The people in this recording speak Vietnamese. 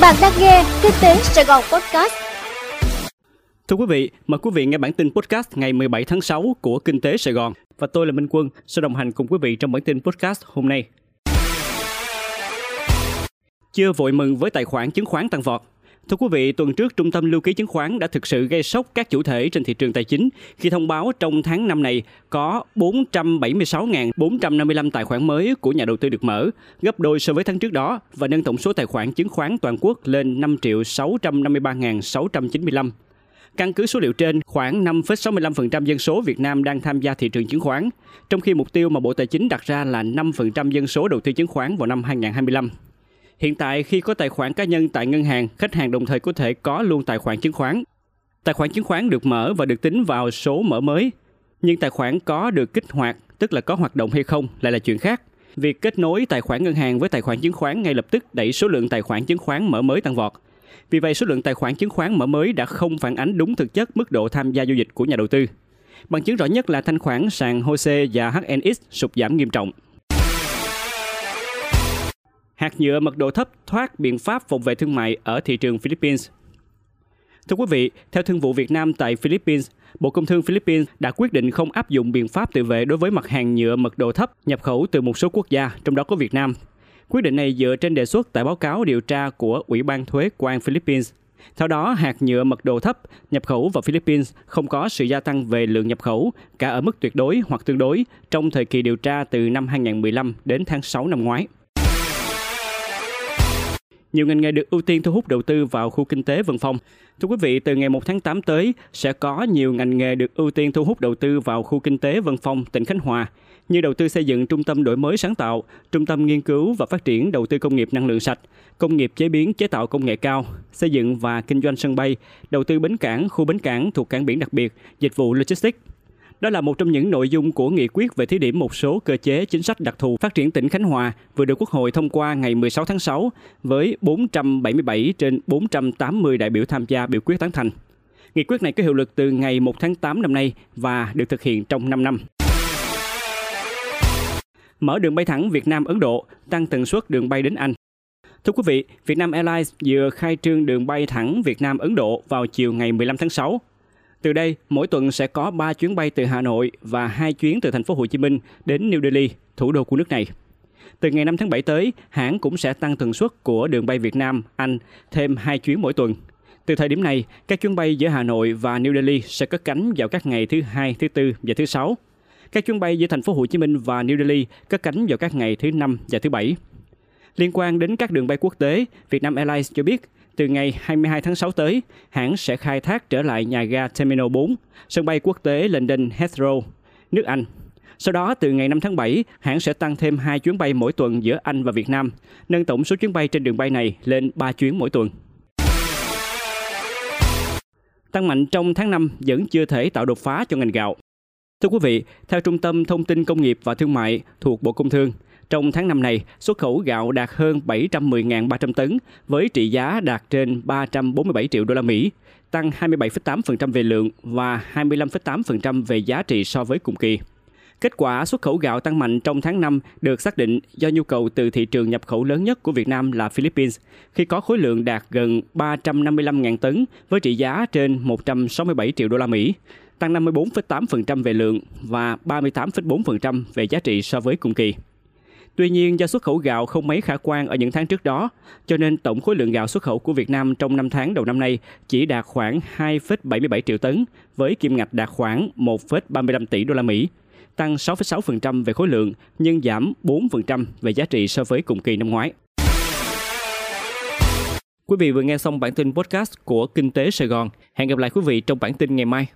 Bạn đang nghe Kinh tế Sài Gòn Podcast. Thưa quý vị, mời quý vị nghe bản tin podcast ngày 17 tháng 6 của Kinh tế Sài Gòn và tôi là Minh Quân sẽ đồng hành cùng quý vị trong bản tin podcast hôm nay. Chưa vội mừng với tài khoản chứng khoán tăng vọt. Thưa quý vị, tuần trước Trung tâm Lưu ký Chứng khoán đã thực sự gây sốc các chủ thể trên thị trường tài chính khi thông báo trong tháng năm này có 476.455 tài khoản mới của nhà đầu tư được mở, gấp đôi so với tháng trước đó và nâng tổng số tài khoản chứng khoán toàn quốc lên 5 triệu 653.695. Căn cứ số liệu trên, khoảng 5,65% dân số Việt Nam đang tham gia thị trường chứng khoán, trong khi mục tiêu mà Bộ Tài chính đặt ra là 5% dân số đầu tư chứng khoán vào năm 2025. Hiện tại khi có tài khoản cá nhân tại ngân hàng, khách hàng đồng thời có thể có luôn tài khoản chứng khoán. Tài khoản chứng khoán được mở và được tính vào số mở mới, nhưng tài khoản có được kích hoạt, tức là có hoạt động hay không lại là chuyện khác. Việc kết nối tài khoản ngân hàng với tài khoản chứng khoán ngay lập tức đẩy số lượng tài khoản chứng khoán mở mới tăng vọt. Vì vậy, số lượng tài khoản chứng khoán mở mới đã không phản ánh đúng thực chất mức độ tham gia giao dịch của nhà đầu tư. Bằng chứng rõ nhất là thanh khoản sàn HOSE và HNX sụt giảm nghiêm trọng. Hạt nhựa mật độ thấp thoát biện pháp phòng vệ thương mại ở thị trường Philippines. Thưa quý vị, theo Thương vụ Việt Nam tại Philippines, Bộ Công Thương Philippines đã quyết định không áp dụng biện pháp tự vệ đối với mặt hàng nhựa mật độ thấp nhập khẩu từ một số quốc gia, trong đó có Việt Nam. Quyết định này dựa trên đề xuất tại báo cáo điều tra của Ủy ban thuế quan Philippines. Theo đó, hạt nhựa mật độ thấp nhập khẩu vào Philippines không có sự gia tăng về lượng nhập khẩu, cả ở mức tuyệt đối hoặc tương đối, trong thời kỳ điều tra từ năm 2015 đến tháng 6 năm ngoái. Nhiều ngành nghề được ưu tiên thu hút đầu tư vào khu kinh tế Vân Phong. Thưa quý vị, từ ngày 1 tháng 8 tới sẽ có nhiều ngành nghề được ưu tiên thu hút đầu tư vào khu kinh tế Vân Phong, tỉnh Khánh Hòa, như đầu tư xây dựng trung tâm đổi mới sáng tạo, trung tâm nghiên cứu và phát triển đầu tư công nghiệp năng lượng sạch, công nghiệp chế biến chế tạo công nghệ cao, xây dựng và kinh doanh sân bay, đầu tư bến cảng, khu bến cảng thuộc cảng biển đặc biệt, dịch vụ logistics. Đó là một trong những nội dung của nghị quyết về thí điểm một số cơ chế chính sách đặc thù phát triển tỉnh Khánh Hòa vừa được Quốc hội thông qua ngày 16 tháng 6 với 477 trên 480 đại biểu tham gia biểu quyết tán thành. Nghị quyết này có hiệu lực từ ngày 1 tháng 8 năm nay và được thực hiện trong 5 năm. Mở đường bay thẳng Việt Nam Ấn Độ, tăng tần suất đường bay đến Anh. Thưa quý vị, Vietnam Airlines vừa khai trương đường bay thẳng Việt Nam Ấn Độ vào chiều ngày 15 tháng 6 từ đây, mỗi tuần sẽ có 3 chuyến bay từ Hà Nội và 2 chuyến từ thành phố Hồ Chí Minh đến New Delhi, thủ đô của nước này. Từ ngày 5 tháng 7 tới, hãng cũng sẽ tăng tần suất của đường bay Việt Nam, Anh thêm 2 chuyến mỗi tuần. Từ thời điểm này, các chuyến bay giữa Hà Nội và New Delhi sẽ cất cánh vào các ngày thứ hai, thứ tư và thứ sáu. Các chuyến bay giữa thành phố Hồ Chí Minh và New Delhi cất cánh vào các ngày thứ năm và thứ bảy. Liên quan đến các đường bay quốc tế, Vietnam Airlines cho biết từ ngày 22 tháng 6 tới, hãng sẽ khai thác trở lại nhà ga Terminal 4, sân bay quốc tế London Heathrow, nước Anh. Sau đó, từ ngày 5 tháng 7, hãng sẽ tăng thêm 2 chuyến bay mỗi tuần giữa Anh và Việt Nam, nâng tổng số chuyến bay trên đường bay này lên 3 chuyến mỗi tuần. Tăng mạnh trong tháng 5 vẫn chưa thể tạo đột phá cho ngành gạo. Thưa quý vị, theo Trung tâm Thông tin Công nghiệp và Thương mại thuộc Bộ Công Thương, trong tháng năm này, xuất khẩu gạo đạt hơn 710.300 tấn với trị giá đạt trên 347 triệu đô la Mỹ, tăng 27,8% về lượng và 25,8% về giá trị so với cùng kỳ. Kết quả xuất khẩu gạo tăng mạnh trong tháng 5 được xác định do nhu cầu từ thị trường nhập khẩu lớn nhất của Việt Nam là Philippines, khi có khối lượng đạt gần 355.000 tấn với trị giá trên 167 triệu đô la Mỹ, tăng 54,8% về lượng và 38,4% về giá trị so với cùng kỳ. Tuy nhiên, do xuất khẩu gạo không mấy khả quan ở những tháng trước đó, cho nên tổng khối lượng gạo xuất khẩu của Việt Nam trong 5 tháng đầu năm nay chỉ đạt khoảng 2,77 triệu tấn, với kim ngạch đạt khoảng 1,35 tỷ đô la Mỹ, tăng 6,6% về khối lượng nhưng giảm 4% về giá trị so với cùng kỳ năm ngoái. Quý vị vừa nghe xong bản tin podcast của Kinh tế Sài Gòn. Hẹn gặp lại quý vị trong bản tin ngày mai.